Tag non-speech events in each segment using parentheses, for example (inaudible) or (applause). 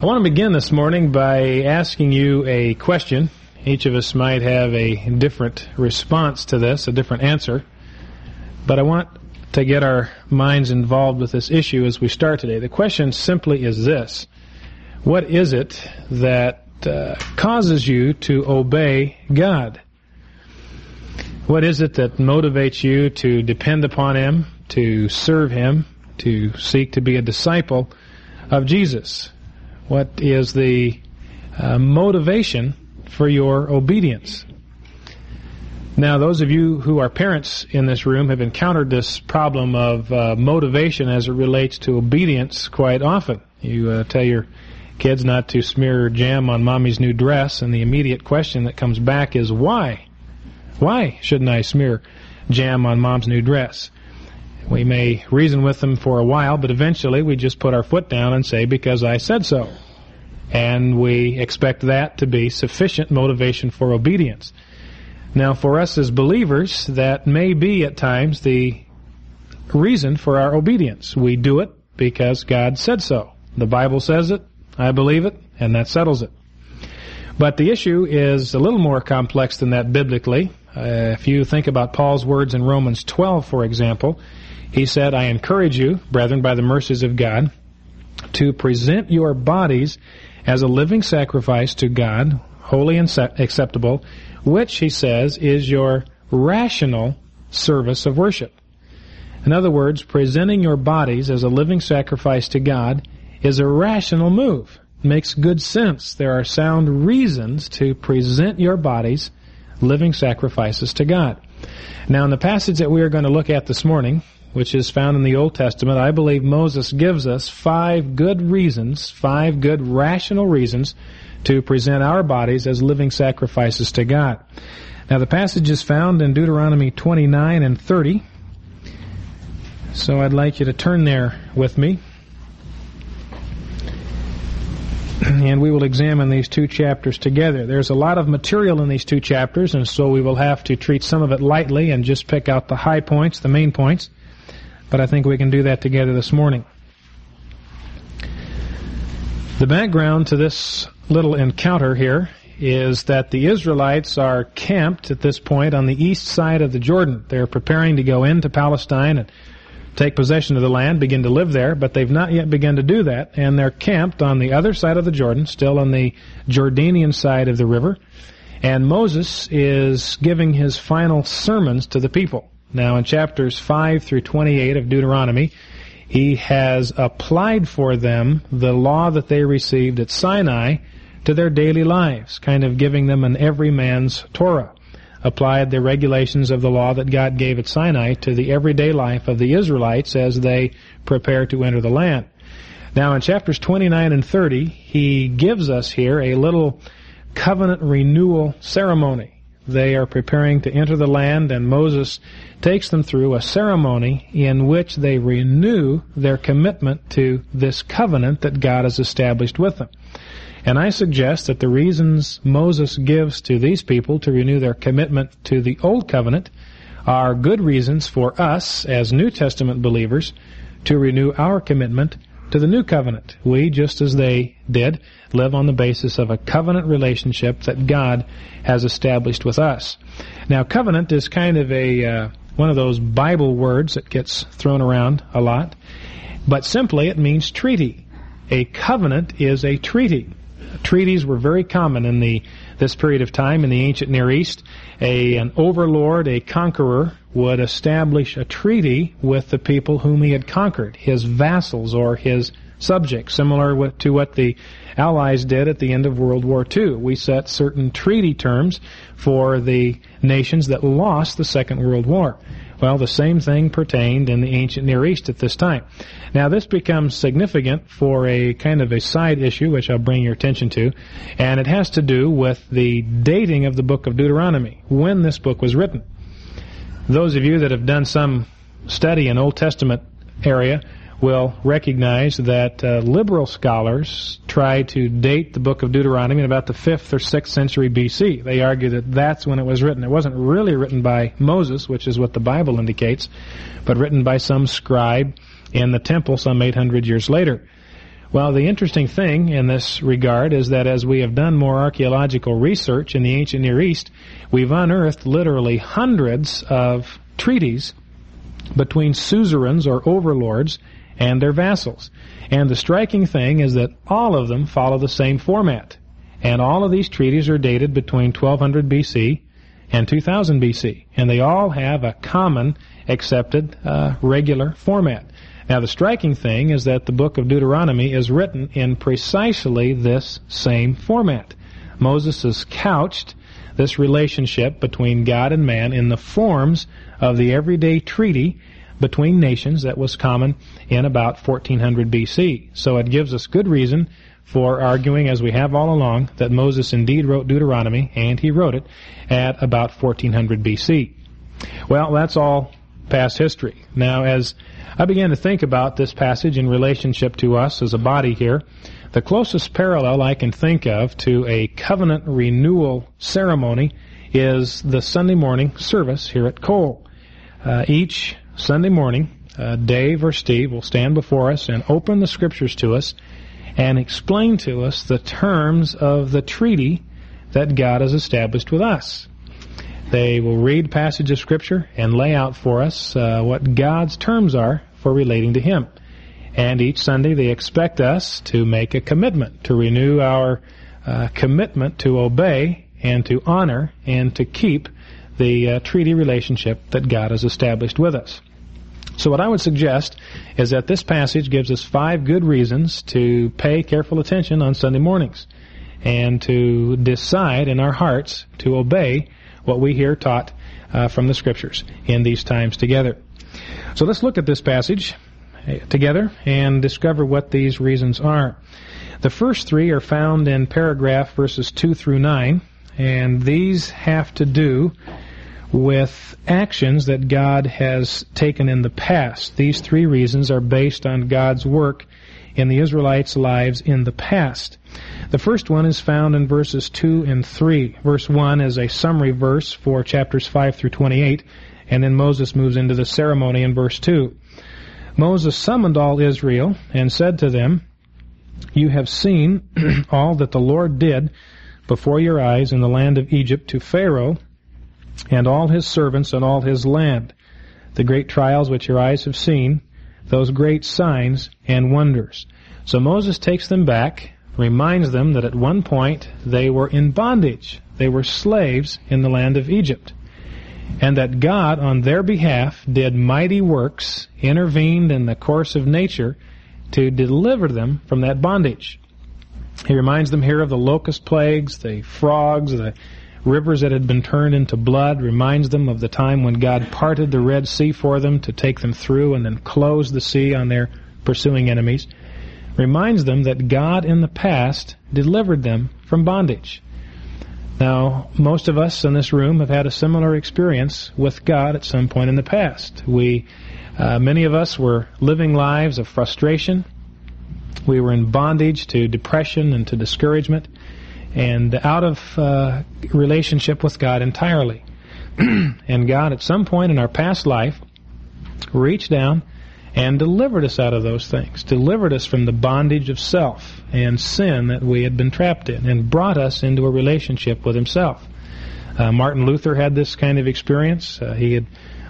I want to begin this morning by asking you a question. Each of us might have a different response to this, a different answer. But I want to get our minds involved with this issue as we start today. The question simply is this What is it that uh, causes you to obey God? What is it that motivates you to depend upon Him, to serve Him, to seek to be a disciple of Jesus? What is the uh, motivation for your obedience? Now, those of you who are parents in this room have encountered this problem of uh, motivation as it relates to obedience quite often. You uh, tell your kids not to smear jam on mommy's new dress, and the immediate question that comes back is why? Why shouldn't I smear jam on mom's new dress? We may reason with them for a while, but eventually we just put our foot down and say, because I said so. And we expect that to be sufficient motivation for obedience. Now, for us as believers, that may be at times the reason for our obedience. We do it because God said so. The Bible says it, I believe it, and that settles it. But the issue is a little more complex than that biblically. Uh, if you think about Paul's words in Romans 12, for example, he said, I encourage you, brethren, by the mercies of God, to present your bodies as a living sacrifice to God, holy and acceptable, which, he says, is your rational service of worship. In other words, presenting your bodies as a living sacrifice to God is a rational move. It makes good sense. There are sound reasons to present your bodies living sacrifices to God. Now, in the passage that we are going to look at this morning, which is found in the Old Testament, I believe Moses gives us five good reasons, five good rational reasons to present our bodies as living sacrifices to God. Now the passage is found in Deuteronomy 29 and 30. So I'd like you to turn there with me. And we will examine these two chapters together. There's a lot of material in these two chapters, and so we will have to treat some of it lightly and just pick out the high points, the main points but I think we can do that together this morning. The background to this little encounter here is that the Israelites are camped at this point on the east side of the Jordan. They're preparing to go into Palestine and take possession of the land, begin to live there, but they've not yet begun to do that, and they're camped on the other side of the Jordan, still on the Jordanian side of the river, and Moses is giving his final sermons to the people. Now, in chapters 5 through 28 of Deuteronomy, he has applied for them the law that they received at Sinai to their daily lives, kind of giving them an everyman's Torah. Applied the regulations of the law that God gave at Sinai to the everyday life of the Israelites as they prepare to enter the land. Now, in chapters 29 and 30, he gives us here a little covenant renewal ceremony. They are preparing to enter the land, and Moses takes them through a ceremony in which they renew their commitment to this covenant that God has established with them. And I suggest that the reasons Moses gives to these people to renew their commitment to the Old Covenant are good reasons for us as New Testament believers to renew our commitment to the New Covenant. We, just as they did, live on the basis of a covenant relationship that God has established with us. Now, covenant is kind of a uh, one of those Bible words that gets thrown around a lot, but simply it means treaty. A covenant is a treaty. Treaties were very common in the this period of time in the ancient Near East. A an overlord, a conqueror, would establish a treaty with the people whom he had conquered, his vassals or his subjects, similar to what the Allies did at the end of World War II. We set certain treaty terms for the nations that lost the Second World War. Well, the same thing pertained in the ancient Near East at this time. Now, this becomes significant for a kind of a side issue, which I'll bring your attention to, and it has to do with the dating of the book of Deuteronomy, when this book was written. Those of you that have done some study in Old Testament area will recognize that uh, liberal scholars try to date the book of Deuteronomy in about the 5th or 6th century BC. They argue that that's when it was written. It wasn't really written by Moses, which is what the Bible indicates, but written by some scribe in the temple some 800 years later. Well, the interesting thing in this regard is that as we have done more archaeological research in the ancient Near East, we've unearthed literally hundreds of treaties between suzerains or overlords and their vassals. And the striking thing is that all of them follow the same format. And all of these treaties are dated between 1200 BC and 2000 BC. And they all have a common accepted uh, regular format. Now, the striking thing is that the book of Deuteronomy is written in precisely this same format. Moses has couched this relationship between God and man in the forms of the everyday treaty between nations that was common in about 1400 BC. So it gives us good reason for arguing, as we have all along, that Moses indeed wrote Deuteronomy, and he wrote it at about 1400 BC. Well, that's all past history. Now, as I began to think about this passage in relationship to us as a body here. The closest parallel I can think of to a covenant renewal ceremony is the Sunday morning service here at Cole. Uh, each Sunday morning, uh, Dave or Steve will stand before us and open the scriptures to us and explain to us the terms of the treaty that God has established with us. They will read passage of Scripture and lay out for us uh, what God's terms are for relating to Him. And each Sunday they expect us to make a commitment, to renew our uh, commitment to obey and to honor and to keep the uh, treaty relationship that God has established with us. So what I would suggest is that this passage gives us five good reasons to pay careful attention on Sunday mornings and to decide in our hearts to obey what we hear taught uh, from the Scriptures in these times together. So let's look at this passage uh, together and discover what these reasons are. The first three are found in paragraph verses 2 through 9, and these have to do with actions that God has taken in the past. These three reasons are based on God's work in the Israelites' lives in the past. The first one is found in verses 2 and 3. Verse 1 is a summary verse for chapters 5 through 28, and then Moses moves into the ceremony in verse 2. Moses summoned all Israel and said to them, You have seen (clears throat) all that the Lord did before your eyes in the land of Egypt to Pharaoh and all his servants and all his land, the great trials which your eyes have seen, those great signs and wonders. So Moses takes them back, reminds them that at one point they were in bondage. They were slaves in the land of Egypt. And that God, on their behalf, did mighty works, intervened in the course of nature to deliver them from that bondage. He reminds them here of the locust plagues, the frogs, the rivers that had been turned into blood, reminds them of the time when God parted the Red Sea for them to take them through and then closed the sea on their pursuing enemies. Reminds them that God in the past delivered them from bondage. Now, most of us in this room have had a similar experience with God at some point in the past. We, uh, many of us were living lives of frustration. We were in bondage to depression and to discouragement and out of uh, relationship with God entirely. (clears throat) and God, at some point in our past life, reached down and delivered us out of those things, delivered us from the bondage of self and sin that we had been trapped in, and brought us into a relationship with Himself. Uh, Martin Luther had this kind of experience. Uh, he had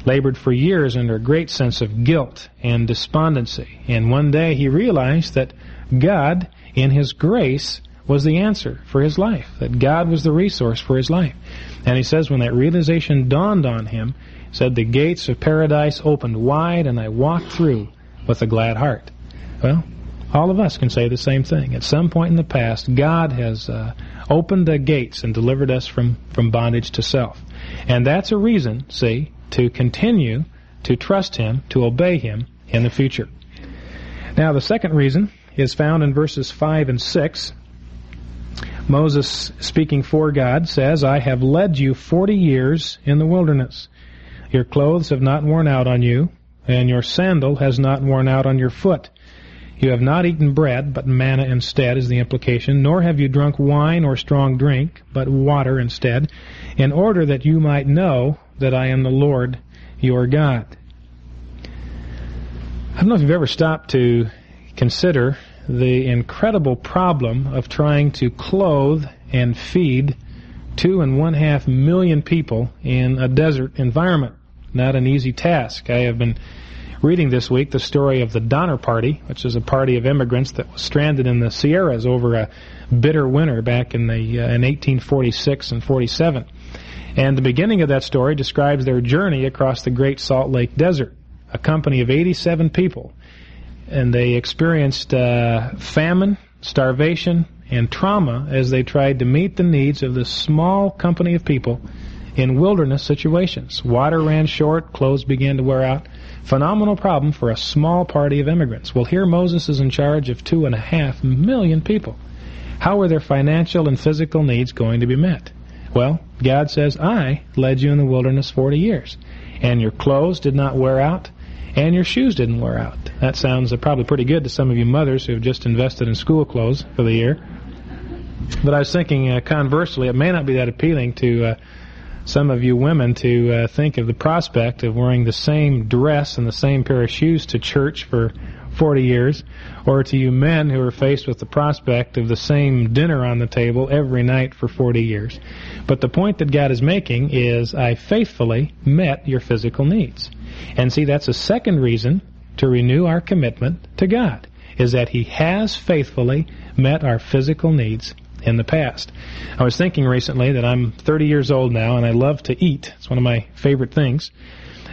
labored for years under a great sense of guilt and despondency, and one day he realized that God, in His grace, was the answer for his life, that God was the resource for his life. And he says when that realization dawned on him, said the gates of paradise opened wide and I walked through with a glad heart. Well, all of us can say the same thing. At some point in the past, God has uh, opened the gates and delivered us from, from bondage to self. And that's a reason, see, to continue to trust Him, to obey Him in the future. Now, the second reason is found in verses 5 and 6. Moses, speaking for God, says, I have led you forty years in the wilderness. Your clothes have not worn out on you, and your sandal has not worn out on your foot. You have not eaten bread, but manna instead is the implication, nor have you drunk wine or strong drink, but water instead, in order that you might know that I am the Lord your God. I don't know if you've ever stopped to consider the incredible problem of trying to clothe and feed two and one half million people in a desert environment. Not an easy task. I have been reading this week the story of the Donner Party, which is a party of immigrants that was stranded in the Sierras over a bitter winter back in the uh, in 1846 and 47. And the beginning of that story describes their journey across the Great Salt Lake Desert. A company of 87 people, and they experienced uh, famine, starvation, and trauma as they tried to meet the needs of this small company of people in wilderness situations. Water ran short, clothes began to wear out. Phenomenal problem for a small party of immigrants. Well, here Moses is in charge of two and a half million people. How are their financial and physical needs going to be met? Well, God says, I led you in the wilderness 40 years, and your clothes did not wear out, and your shoes didn't wear out. That sounds probably pretty good to some of you mothers who have just invested in school clothes for the year. But I was thinking, uh, conversely, it may not be that appealing to uh, some of you women to uh, think of the prospect of wearing the same dress and the same pair of shoes to church for 40 years, or to you men who are faced with the prospect of the same dinner on the table every night for 40 years. But the point that God is making is, I faithfully met your physical needs. And see, that's a second reason to renew our commitment to God, is that He has faithfully met our physical needs in the past. I was thinking recently that I'm 30 years old now and I love to eat. It's one of my favorite things.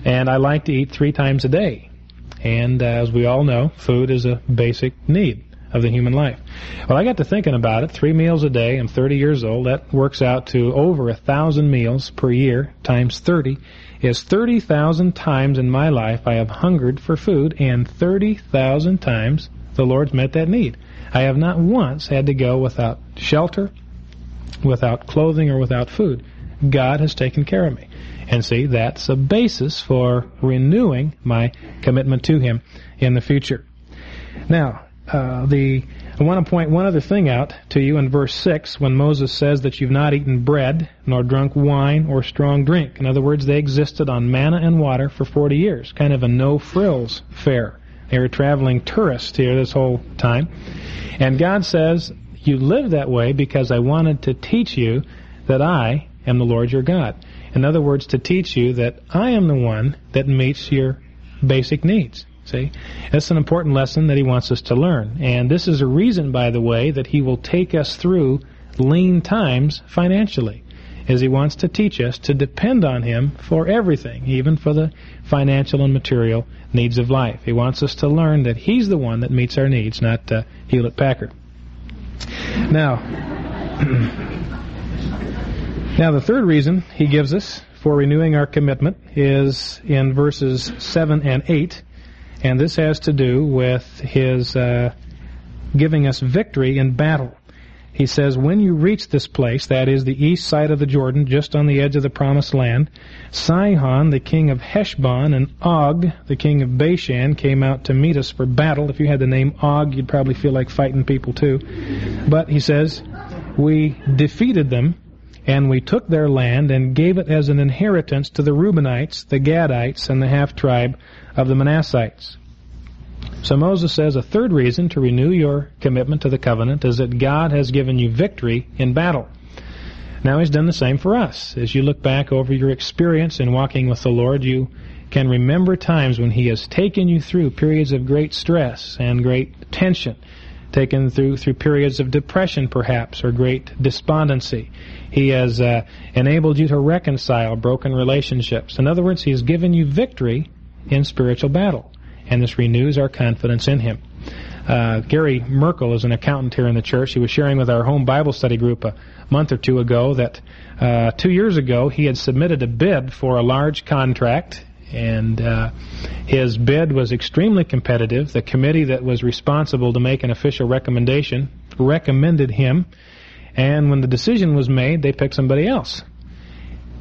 And I like to eat three times a day. And as we all know, food is a basic need of the human life. Well, I got to thinking about it. Three meals a day. I'm 30 years old. That works out to over a thousand meals per year times 30 is 30,000 times in my life I have hungered for food, and 30,000 times the Lord's met that need. I have not once had to go without shelter, without clothing, or without food. God has taken care of me. And see, that's a basis for renewing my commitment to Him in the future. Now, uh, the I want to point one other thing out to you in verse 6 when Moses says that you've not eaten bread, nor drunk wine, or strong drink. In other words, they existed on manna and water for 40 years, kind of a no frills fare. They were traveling tourists here this whole time. And God says, You live that way because I wanted to teach you that I am the Lord your God. In other words, to teach you that I am the one that meets your basic needs. See? That's an important lesson that he wants us to learn. And this is a reason, by the way, that he will take us through lean times financially, as he wants to teach us to depend on him for everything, even for the financial and material needs of life. He wants us to learn that he's the one that meets our needs, not uh, Hewlett Packard. Now, (clears throat) now the third reason he gives us for renewing our commitment is in verses 7 and 8 and this has to do with his uh, giving us victory in battle. He says, When you reach this place, that is the east side of the Jordan, just on the edge of the promised land, Sihon, the king of Heshbon, and Og, the king of Bashan, came out to meet us for battle. If you had the name Og, you'd probably feel like fighting people too. But he says, We defeated them, and we took their land and gave it as an inheritance to the Reubenites, the Gadites, and the half tribe of the Manassites. So Moses says a third reason to renew your commitment to the covenant is that God has given you victory in battle. Now he's done the same for us. As you look back over your experience in walking with the Lord, you can remember times when he has taken you through periods of great stress and great tension, taken through through periods of depression perhaps or great despondency. He has uh, enabled you to reconcile broken relationships. In other words, he has given you victory in spiritual battle, and this renews our confidence in Him. Uh, Gary Merkel is an accountant here in the church. He was sharing with our home Bible study group a month or two ago that uh, two years ago he had submitted a bid for a large contract, and uh, his bid was extremely competitive. The committee that was responsible to make an official recommendation recommended him, and when the decision was made, they picked somebody else.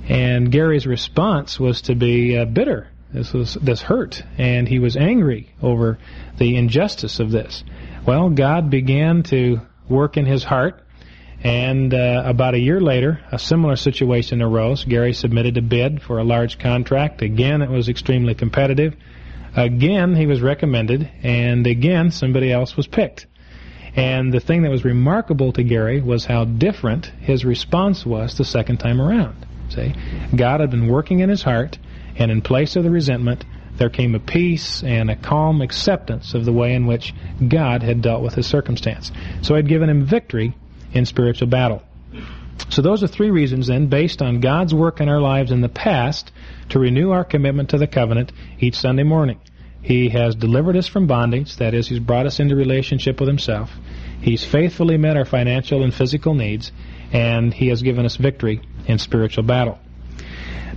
And Gary's response was to be uh, bitter this was this hurt, and he was angry over the injustice of this. Well, God began to work in his heart, and uh, about a year later, a similar situation arose. Gary submitted a bid for a large contract. Again, it was extremely competitive. Again, he was recommended, and again, somebody else was picked. And the thing that was remarkable to Gary was how different his response was the second time around. See, God had been working in his heart, and in place of the resentment, there came a peace and a calm acceptance of the way in which God had dealt with his circumstance. So I'd given him victory in spiritual battle. So those are three reasons then, based on God's work in our lives in the past, to renew our commitment to the covenant each Sunday morning. He has delivered us from bondage, that is, He's brought us into relationship with Himself. He's faithfully met our financial and physical needs, and He has given us victory in spiritual battle.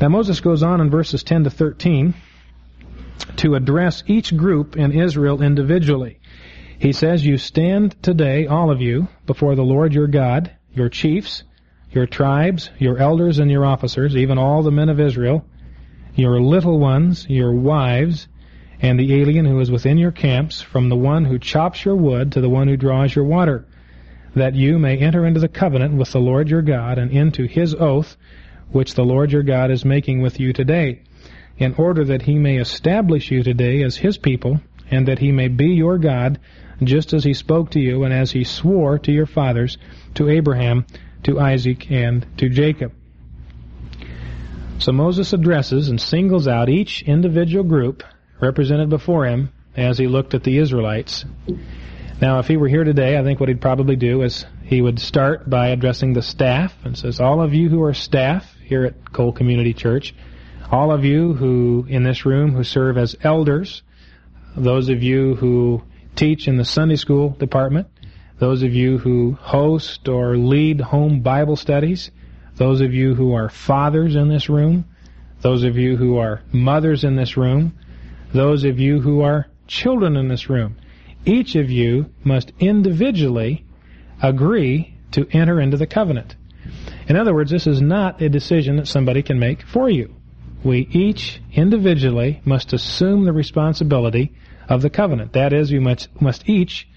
Now Moses goes on in verses 10 to 13 to address each group in Israel individually. He says, You stand today, all of you, before the Lord your God, your chiefs, your tribes, your elders and your officers, even all the men of Israel, your little ones, your wives, and the alien who is within your camps, from the one who chops your wood to the one who draws your water, that you may enter into the covenant with the Lord your God and into his oath, which the Lord your God is making with you today, in order that he may establish you today as his people, and that he may be your God, just as he spoke to you and as he swore to your fathers, to Abraham, to Isaac, and to Jacob. So Moses addresses and singles out each individual group represented before him as he looked at the Israelites. Now, if he were here today, I think what he'd probably do is he would start by addressing the staff and says, All of you who are staff here at Cole Community Church, all of you who in this room who serve as elders, those of you who teach in the Sunday school department, those of you who host or lead home Bible studies, those of you who are fathers in this room, those of you who are mothers in this room, those of you who are children in this room. Each of you must individually agree to enter into the covenant. In other words, this is not a decision that somebody can make for you. We each individually must assume the responsibility of the covenant. That is, we must, must each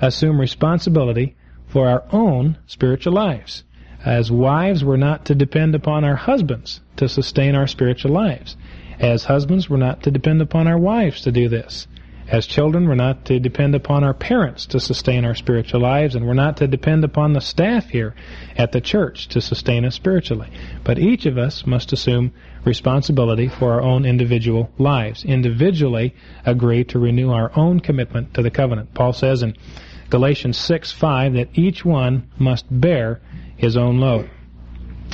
assume responsibility for our own spiritual lives. As wives, we're not to depend upon our husbands to sustain our spiritual lives. As husbands, we're not to depend upon our wives to do this. As children, we're not to depend upon our parents to sustain our spiritual lives, and we're not to depend upon the staff here at the church to sustain us spiritually. But each of us must assume responsibility for our own individual lives. Individually agree to renew our own commitment to the covenant. Paul says in Galatians 6 5 that each one must bear his own load.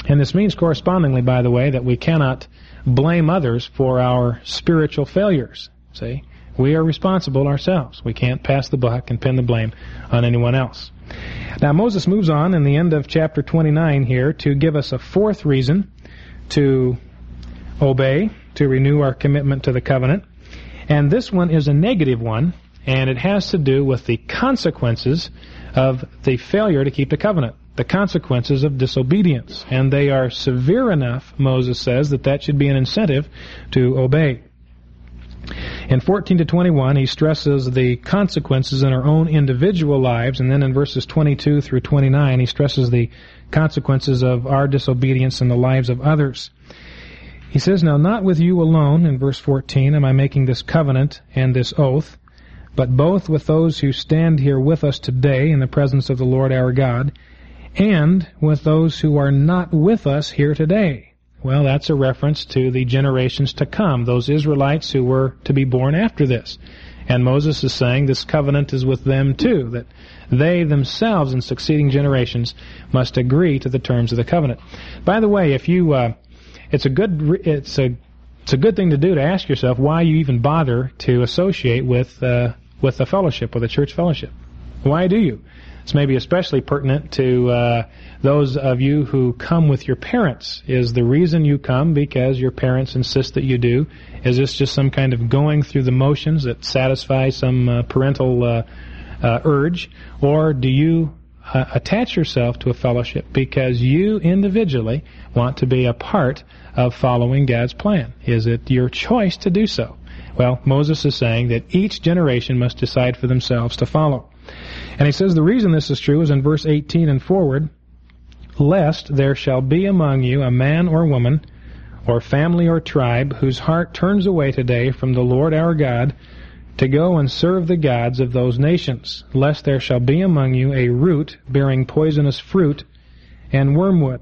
And this means correspondingly, by the way, that we cannot blame others for our spiritual failures. See? We are responsible ourselves. We can't pass the buck and pin the blame on anyone else. Now Moses moves on in the end of chapter 29 here to give us a fourth reason to obey, to renew our commitment to the covenant. And this one is a negative one, and it has to do with the consequences of the failure to keep the covenant, the consequences of disobedience. And they are severe enough, Moses says, that that should be an incentive to obey. In 14 to 21, he stresses the consequences in our own individual lives, and then in verses 22 through 29, he stresses the consequences of our disobedience in the lives of others. He says, Now not with you alone, in verse 14, am I making this covenant and this oath, but both with those who stand here with us today in the presence of the Lord our God, and with those who are not with us here today. Well, that's a reference to the generations to come, those Israelites who were to be born after this. And Moses is saying this covenant is with them too, that they themselves in succeeding generations must agree to the terms of the covenant. By the way, if you, uh, it's a good, it's a, it's a good thing to do to ask yourself why you even bother to associate with, uh, with a fellowship, with a church fellowship. Why do you? It's maybe especially pertinent to uh, those of you who come with your parents. Is the reason you come because your parents insist that you do? Is this just some kind of going through the motions that satisfies some uh, parental uh, uh urge? Or do you uh, attach yourself to a fellowship because you individually want to be a part of following God's plan? Is it your choice to do so? Well, Moses is saying that each generation must decide for themselves to follow. And he says the reason this is true is in verse 18 and forward, lest there shall be among you a man or woman, or family or tribe, whose heart turns away today from the Lord our God, to go and serve the gods of those nations, lest there shall be among you a root bearing poisonous fruit and wormwood.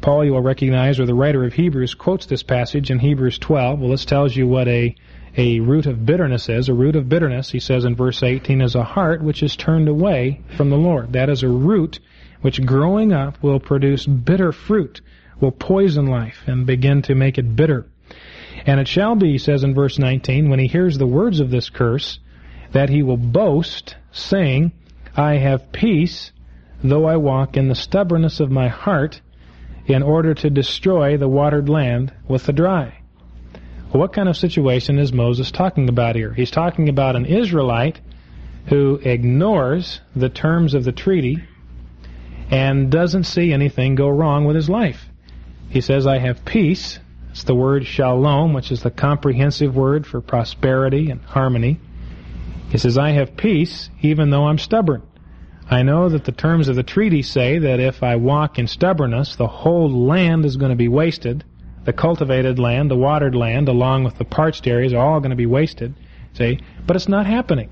Paul, you will recognize, or the writer of Hebrews, quotes this passage in Hebrews 12. Well, this tells you what a, a root of bitterness is. A root of bitterness, he says in verse 18, is a heart which is turned away from the Lord. That is a root which growing up will produce bitter fruit, will poison life and begin to make it bitter. And it shall be, he says in verse 19, when he hears the words of this curse, that he will boast, saying, I have peace, though I walk in the stubbornness of my heart, in order to destroy the watered land with the dry. What kind of situation is Moses talking about here? He's talking about an Israelite who ignores the terms of the treaty and doesn't see anything go wrong with his life. He says, I have peace. It's the word shalom, which is the comprehensive word for prosperity and harmony. He says, I have peace even though I'm stubborn. I know that the terms of the treaty say that if I walk in stubbornness, the whole land is going to be wasted. The cultivated land, the watered land, along with the parched areas are all going to be wasted. See? But it's not happening.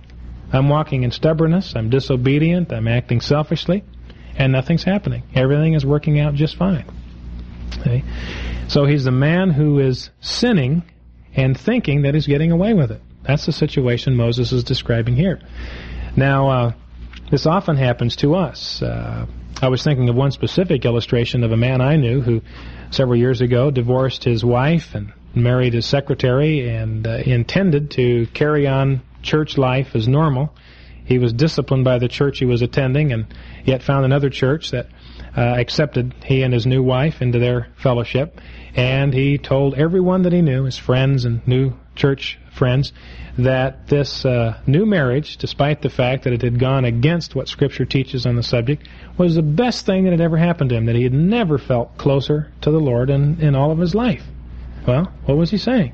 I'm walking in stubbornness, I'm disobedient, I'm acting selfishly and nothing's happening. Everything is working out just fine. Okay? So he's the man who is sinning and thinking that he's getting away with it. That's the situation Moses is describing here. Now, uh, this often happens to us. Uh, I was thinking of one specific illustration of a man I knew who several years ago divorced his wife and married his secretary and uh, intended to carry on church life as normal. He was disciplined by the church he was attending and yet found another church that uh, accepted he and his new wife into their fellowship. And he told everyone that he knew, his friends and new church friends, that this uh, new marriage, despite the fact that it had gone against what Scripture teaches on the subject, was the best thing that had ever happened to him, that he had never felt closer to the Lord in, in all of his life. Well, what was he saying?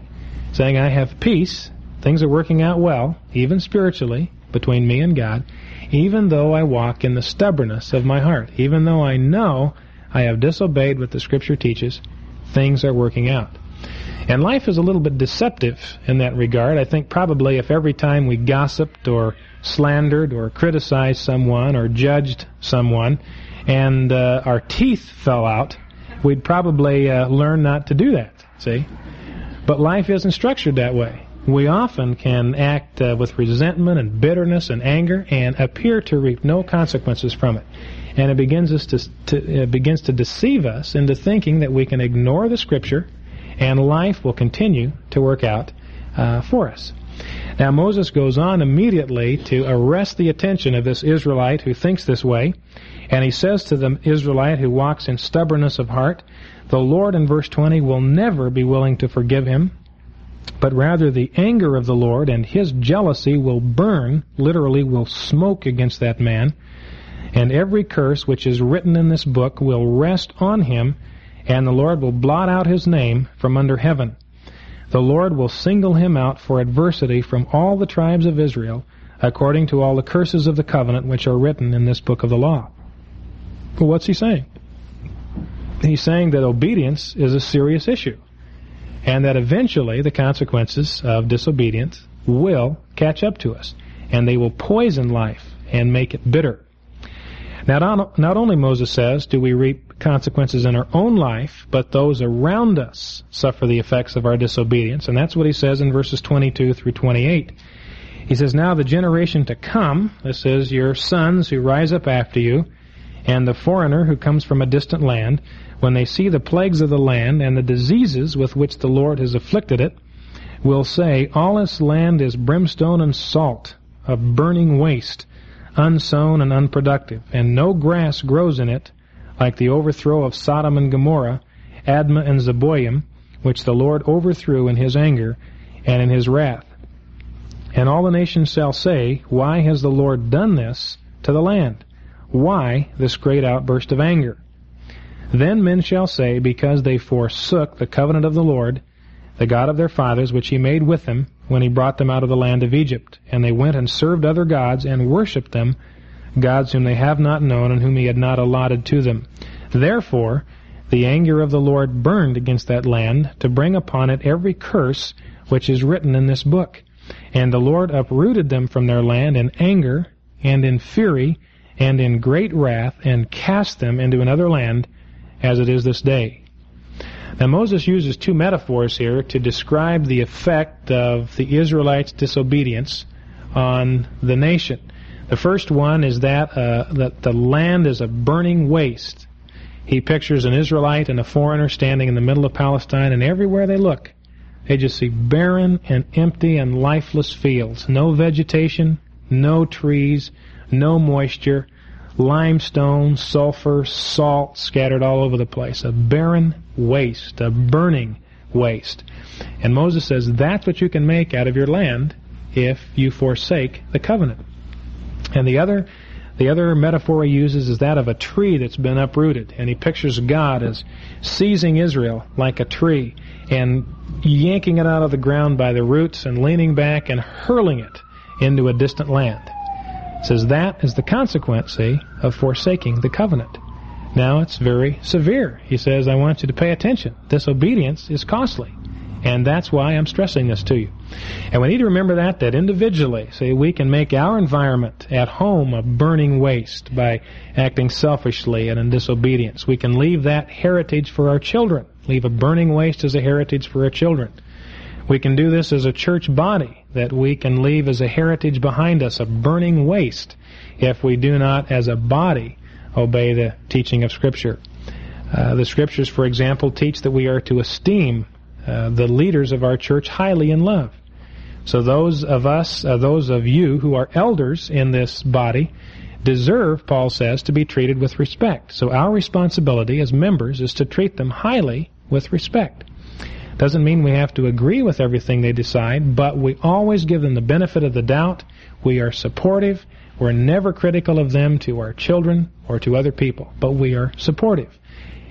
Saying, I have peace, things are working out well, even spiritually, between me and God, even though I walk in the stubbornness of my heart, even though I know I have disobeyed what the Scripture teaches, things are working out. And life is a little bit deceptive in that regard. I think probably if every time we gossiped or slandered or criticized someone or judged someone and uh, our teeth fell out, we'd probably uh, learn not to do that, see? But life isn't structured that way we often can act uh, with resentment and bitterness and anger and appear to reap no consequences from it. And it begins us to, to begins to deceive us into thinking that we can ignore the Scripture and life will continue to work out uh, for us. Now Moses goes on immediately to arrest the attention of this Israelite who thinks this way, and he says to the Israelite who walks in stubbornness of heart, the Lord in verse 20 will never be willing to forgive him but rather the anger of the Lord and his jealousy will burn, literally will smoke against that man, and every curse which is written in this book will rest on him, and the Lord will blot out his name from under heaven. The Lord will single him out for adversity from all the tribes of Israel, according to all the curses of the covenant which are written in this book of the law. What's he saying? He's saying that obedience is a serious issue and that eventually the consequences of disobedience will catch up to us, and they will poison life and make it bitter. Now, not, not only Moses says, do we reap consequences in our own life, but those around us suffer the effects of our disobedience, and that's what he says in verses 22 through 28. He says, Now the generation to come, this is your sons who rise up after you, and the foreigner who comes from a distant land, when they see the plagues of the land and the diseases with which the Lord has afflicted it, will say, All this land is brimstone and salt, a burning waste, unsown and unproductive, and no grass grows in it, like the overthrow of Sodom and Gomorrah, Admah and Zeboim, which the Lord overthrew in his anger and in his wrath. And all the nations shall say, Why has the Lord done this to the land? Why this great outburst of anger? Then men shall say, Because they forsook the covenant of the Lord, the God of their fathers, which he made with them when he brought them out of the land of Egypt, and they went and served other gods and worshipped them, gods whom they have not known and whom he had not allotted to them. Therefore, the anger of the Lord burned against that land to bring upon it every curse which is written in this book. And the Lord uprooted them from their land in anger and in fury and in great wrath and cast them into another land as it is this day. Now Moses uses two metaphors here to describe the effect of the Israelites' disobedience on the nation. The first one is that uh, that the land is a burning waste. He pictures an Israelite and a foreigner standing in the middle of Palestine, and everywhere they look, they just see barren and empty and lifeless fields. No vegetation, no trees, no moisture, limestone, sulfur, salt scattered all over the place. A barren waste, a burning waste. And Moses says that's what you can make out of your land if you forsake the covenant. And the other the other metaphor he uses is that of a tree that's been uprooted, and he pictures God as seizing Israel like a tree and yanking it out of the ground by the roots and leaning back and hurling it into a distant land. Says that is the consequence, see, of forsaking the covenant. Now it's very severe. He says, I want you to pay attention. Disobedience is costly. And that's why I'm stressing this to you. And we need to remember that, that individually, see, we can make our environment at home a burning waste by acting selfishly and in disobedience. We can leave that heritage for our children. Leave a burning waste as a heritage for our children. We can do this as a church body, that we can leave as a heritage behind us, a burning waste, if we do not, as a body, obey the teaching of Scripture. Uh, the Scriptures, for example, teach that we are to esteem uh, the leaders of our church highly in love. So those of us, uh, those of you who are elders in this body, deserve, Paul says, to be treated with respect. So our responsibility as members is to treat them highly with respect. Doesn't mean we have to agree with everything they decide, but we always give them the benefit of the doubt. We are supportive. We're never critical of them to our children or to other people, but we are supportive.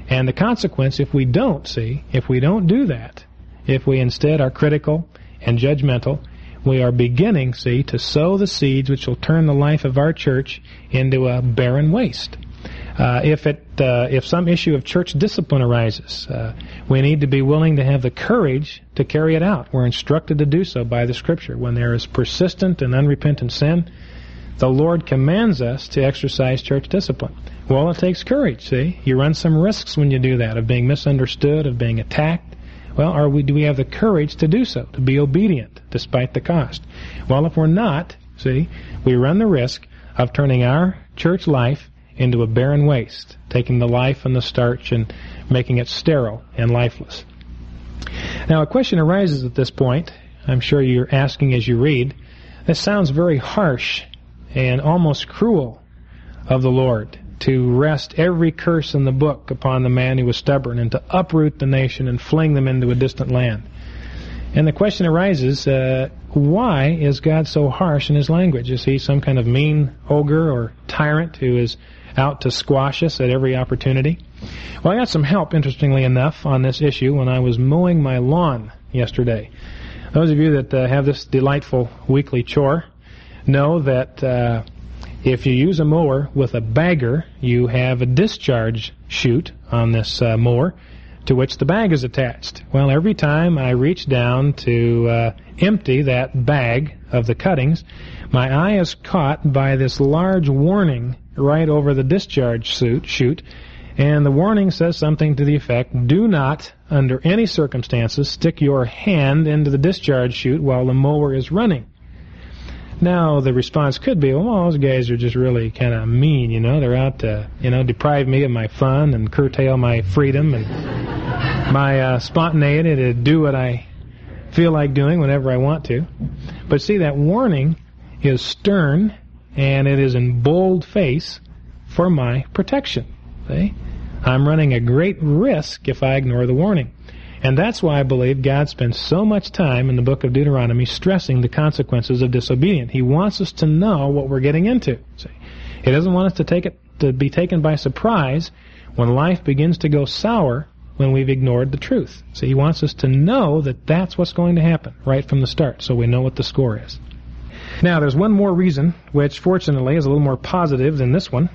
And the consequence, if we don't, see, if we don't do that, if we instead are critical and judgmental, we are beginning, see, to sow the seeds which will turn the life of our church into a barren waste. Uh, if it, uh, if some issue of church discipline arises, uh, we need to be willing to have the courage to carry it out. We're instructed to do so by the Scripture. When there is persistent and unrepentant sin, the Lord commands us to exercise church discipline. Well, it takes courage, see? You run some risks when you do that, of being misunderstood, of being attacked. Well, are we, do we have the courage to do so, to be obedient despite the cost? Well, if we're not, see, we run the risk of turning our church life into a barren waste, taking the life and the starch and making it sterile and lifeless. Now, a question arises at this point. I'm sure you're asking as you read. This sounds very harsh and almost cruel of the Lord to rest every curse in the book upon the man who was stubborn and to uproot the nation and fling them into a distant land. And the question arises, uh, why is God so harsh in his language? Is he some kind of mean ogre or tyrant who is out to squash us at every opportunity? Well, I got some help, interestingly enough, on this issue when I was mowing my lawn yesterday. Those of you that uh, have this delightful weekly chore know that uh, if you use a mower with a bagger, you have a discharge chute on this uh, mower to which the bag is attached. Well, every time I reach down to uh, empty that bag of the cuttings, my eye is caught by this large warning right over the discharge chute, and the warning says something to the effect, do not, under any circumstances, stick your hand into the discharge chute while the mower is running. Now the response could be, well, those guys are just really kind of mean, you know. They're out to, you know, deprive me of my fun and curtail my freedom and my uh, spontaneity to do what I feel like doing whenever I want to. But see, that warning is stern and it is in bold face for my protection. See? I'm running a great risk if I ignore the warning. And that's why I believe God spends so much time in the book of Deuteronomy stressing the consequences of disobedience. He wants us to know what we're getting into. See? He doesn't want us to take it to be taken by surprise when life begins to go sour when we've ignored the truth. So he wants us to know that that's what's going to happen right from the start so we know what the score is. Now, there's one more reason, which fortunately is a little more positive than this one.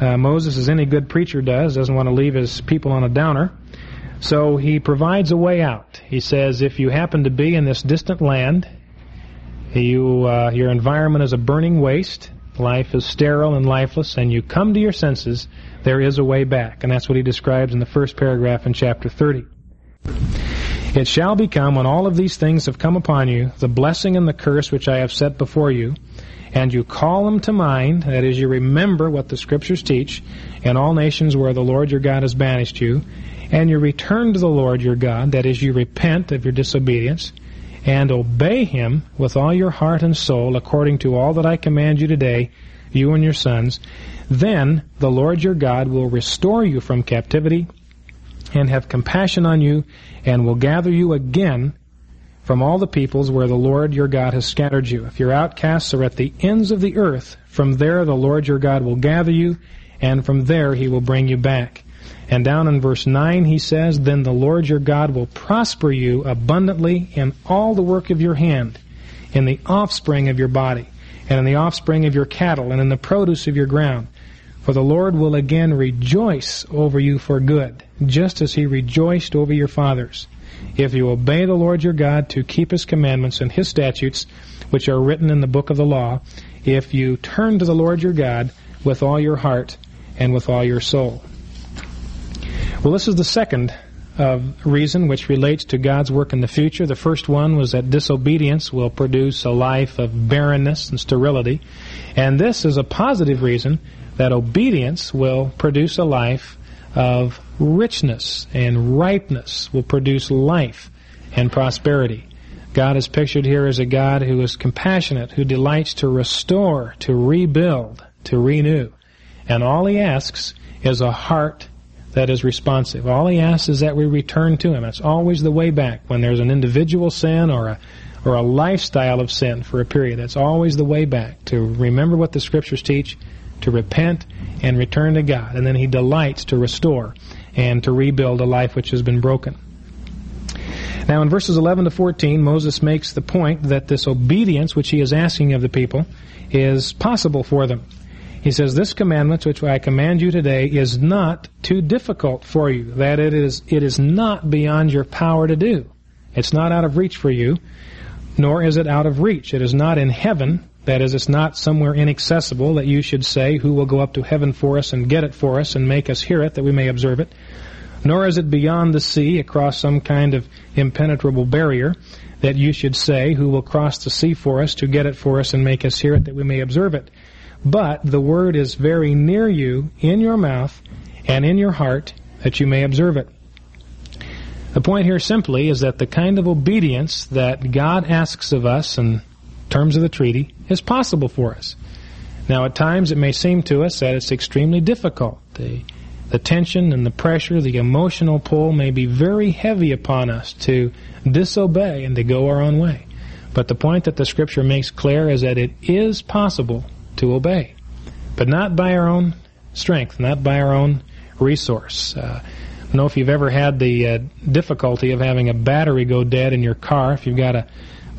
Uh, Moses, as any good preacher does, doesn't want to leave his people on a downer. So he provides a way out. He says, if you happen to be in this distant land, You, uh, your environment is a burning waste. Life is sterile and lifeless, and you come to your senses. There is a way back, and that's what he describes in the first paragraph in chapter 30. It shall become, when all of these things have come upon you, the blessing and the curse which I have set before you, and you call them to mind, that is, you remember what the Scriptures teach, in all nations where the Lord your God has banished you, and you return to the Lord your God, that is, you repent of your disobedience, and obey him with all your heart and soul, according to all that I command you today, you and your sons, then the Lord your God will restore you from captivity, and have compassion on you, and will gather you again from all the peoples where the Lord your God has scattered you. If your outcasts are at the ends of the earth, from there the Lord your God will gather you, and from there he will bring you back. And down in verse 9 he says, Then the Lord your God will prosper you abundantly in all the work of your hand, in the offspring of your body, and in the offspring of your cattle, and in the produce of your ground. For the Lord will again rejoice over you for good, just as he rejoiced over your fathers if you obey the Lord your God to keep his commandments and his statutes, which are written in the book of the law, if you turn to the Lord your God with all your heart and with all your soul. Well, this is the second uh, reason which relates to God's work in the future. The first one was that disobedience will produce a life of barrenness and sterility. And this is a positive reason that obedience will produce a life of richness and ripeness will produce life and prosperity. God is pictured here as a God who is compassionate, who delights to restore, to rebuild, to renew. And all he asks is a heart that is responsive. All he asks is that we return to him. That's always the way back. When there's an individual sin or a or a lifestyle of sin for a period, that's always the way back. To remember what the scriptures teach, to repent and return to God. And then he delights to restore and to rebuild a life which has been broken. Now, in verses 11 to 14, Moses makes the point that this obedience which he is asking of the people is possible for them. He says, This commandment which I command you today is not too difficult for you, that it is, it is not beyond your power to do. It's not out of reach for you, nor is it out of reach. It is not in heaven, that is, it's not somewhere inaccessible that you should say, Who will go up to heaven for us and get it for us and make us hear it that we may observe it? Nor is it beyond the sea, across some kind of impenetrable barrier, that you should say, Who will cross the sea for us to get it for us and make us hear it that we may observe it? But the word is very near you, in your mouth and in your heart, that you may observe it. The point here simply is that the kind of obedience that God asks of us in terms of the treaty is possible for us. Now, at times it may seem to us that it's extremely difficult. The, the tension and the pressure, the emotional pull may be very heavy upon us to disobey and to go our own way. But the point that the Scripture makes clear is that it is possible to obey, but not by our own strength, not by our own resource. Uh, I know if you've ever had the uh, difficulty of having a battery go dead in your car. If you've got a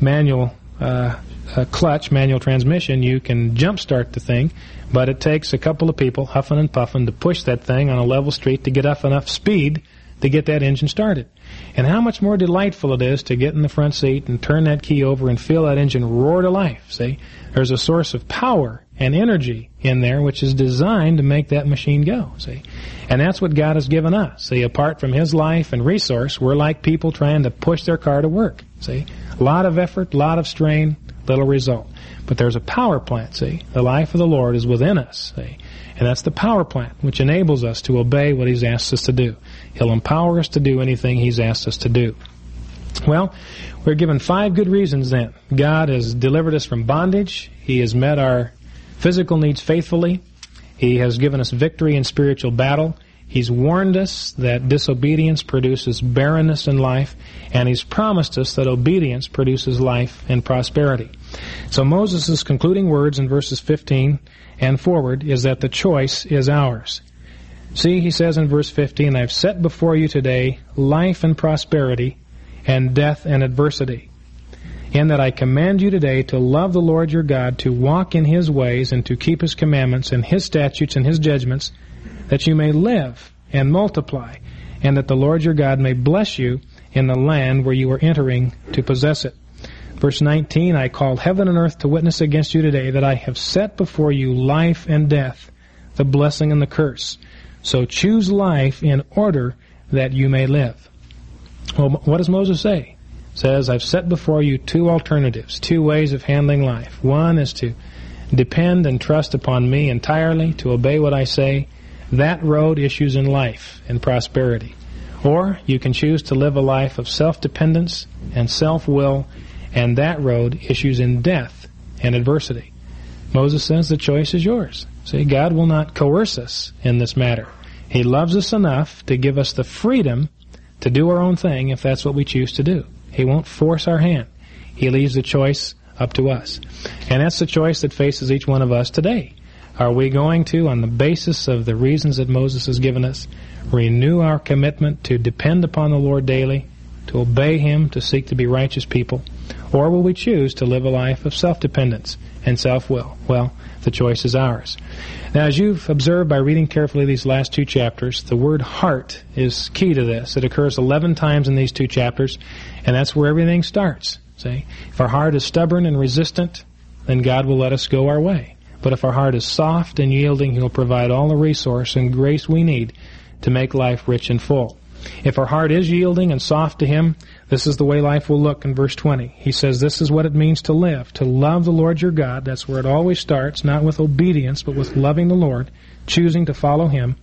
manual uh, a clutch, manual transmission, you can jumpstart the thing, but it takes a couple of people huffing and puffing to push that thing on a level street to get up enough speed to get that engine started. And how much more delightful it is to get in the front seat and turn that key over and feel that engine roar to life. See, there's a source of power and energy in there which is designed to make that machine go. See, and that's what God has given us. See, apart from His life and resource, we're like people trying to push their car to work. See, a lot of effort, a lot of strain, little result. But there's a power plant. See, the life of the Lord is within us. See, and that's the power plant which enables us to obey what He's asked us to do. He'll empower us to do anything He's asked us to do. Well, we're given five good reasons then. God has delivered us from bondage. He has met our physical needs faithfully. He has given us victory in spiritual battle. He's warned us that disobedience produces barrenness in life, and he's promised us that obedience produces life and prosperity. So Moses' concluding words in verses 15 and forward is that the choice is ours. See, he says in verse 15, I've set before you today life and prosperity, and death and adversity. In that I command you today to love the Lord your God, to walk in his ways, and to keep his commandments, and his statutes, and his judgments, that you may live and multiply, and that the Lord your God may bless you in the land where you are entering to possess it. Verse 19, I call heaven and earth to witness against you today that I have set before you life and death, the blessing and the curse. So choose life in order that you may live. Well, what does Moses say? says, I've set before you two alternatives, two ways of handling life. One is to depend and trust upon me entirely, to obey what I say. That road issues in life and prosperity. Or you can choose to live a life of self-dependence and self-will, and that road issues in death and adversity. Moses says the choice is yours. See, God will not coerce us in this matter. He loves us enough to give us the freedom to do our own thing if that's what we choose to do. He won't force our hand. He leaves the choice up to us. And that's the choice that faces each one of us today. Are we going to, on the basis of the reasons that Moses has given us, renew our commitment to depend upon the Lord daily, to obey Him, to seek to be righteous people? Or will we choose to live a life of self-dependence and self-will? Well, the choice is ours. Now, as you've observed by reading carefully these last two chapters, the word heart is key to this. It occurs 11 times in these two chapters, and that's where everything starts. See? If our heart is stubborn and resistant, then God will let us go our way. But if our heart is soft and yielding, He'll provide all the resource and grace we need to make life rich and full. If our heart is yielding and soft to Him, this is the way life will look in verse 20. He says this is what it means to live, to love the Lord your God. That's where it always starts, not with obedience, but with loving the Lord, choosing to follow Him.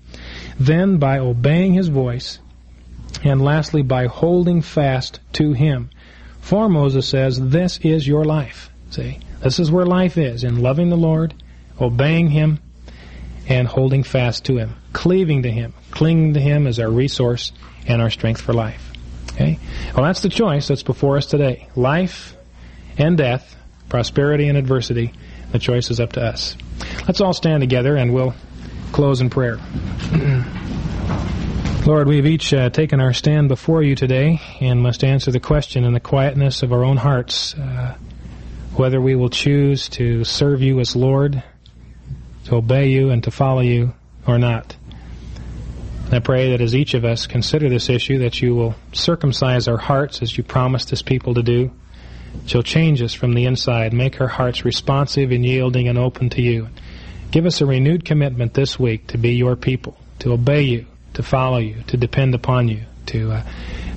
Then by obeying His voice, and lastly, by holding fast to Him. For Moses says, this is your life. See, this is where life is, in loving the Lord, obeying Him, and holding fast to Him, cleaving to Him, clinging to Him as our resource and our strength for life. Okay? Well, that's the choice that's before us today. Life and death, prosperity and adversity. The choice is up to us. Let's all stand together and we'll close in prayer. (clears throat) Lord, we've each uh, taken our stand before you today and must answer the question in the quietness of our own hearts uh, whether we will choose to serve you as Lord, to obey you, and to follow you or not. I pray that as each of us consider this issue, that you will circumcise our hearts as you promised this people to do. You'll change us from the inside, make our hearts responsive and yielding and open to you. Give us a renewed commitment this week to be your people, to obey you, to follow you, to depend upon you, to uh,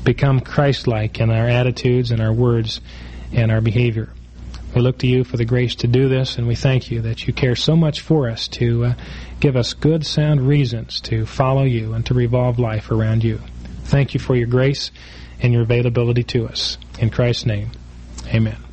become Christ-like in our attitudes and our words and our behavior. We look to you for the grace to do this, and we thank you that you care so much for us to uh, give us good, sound reasons to follow you and to revolve life around you. Thank you for your grace and your availability to us. In Christ's name, amen.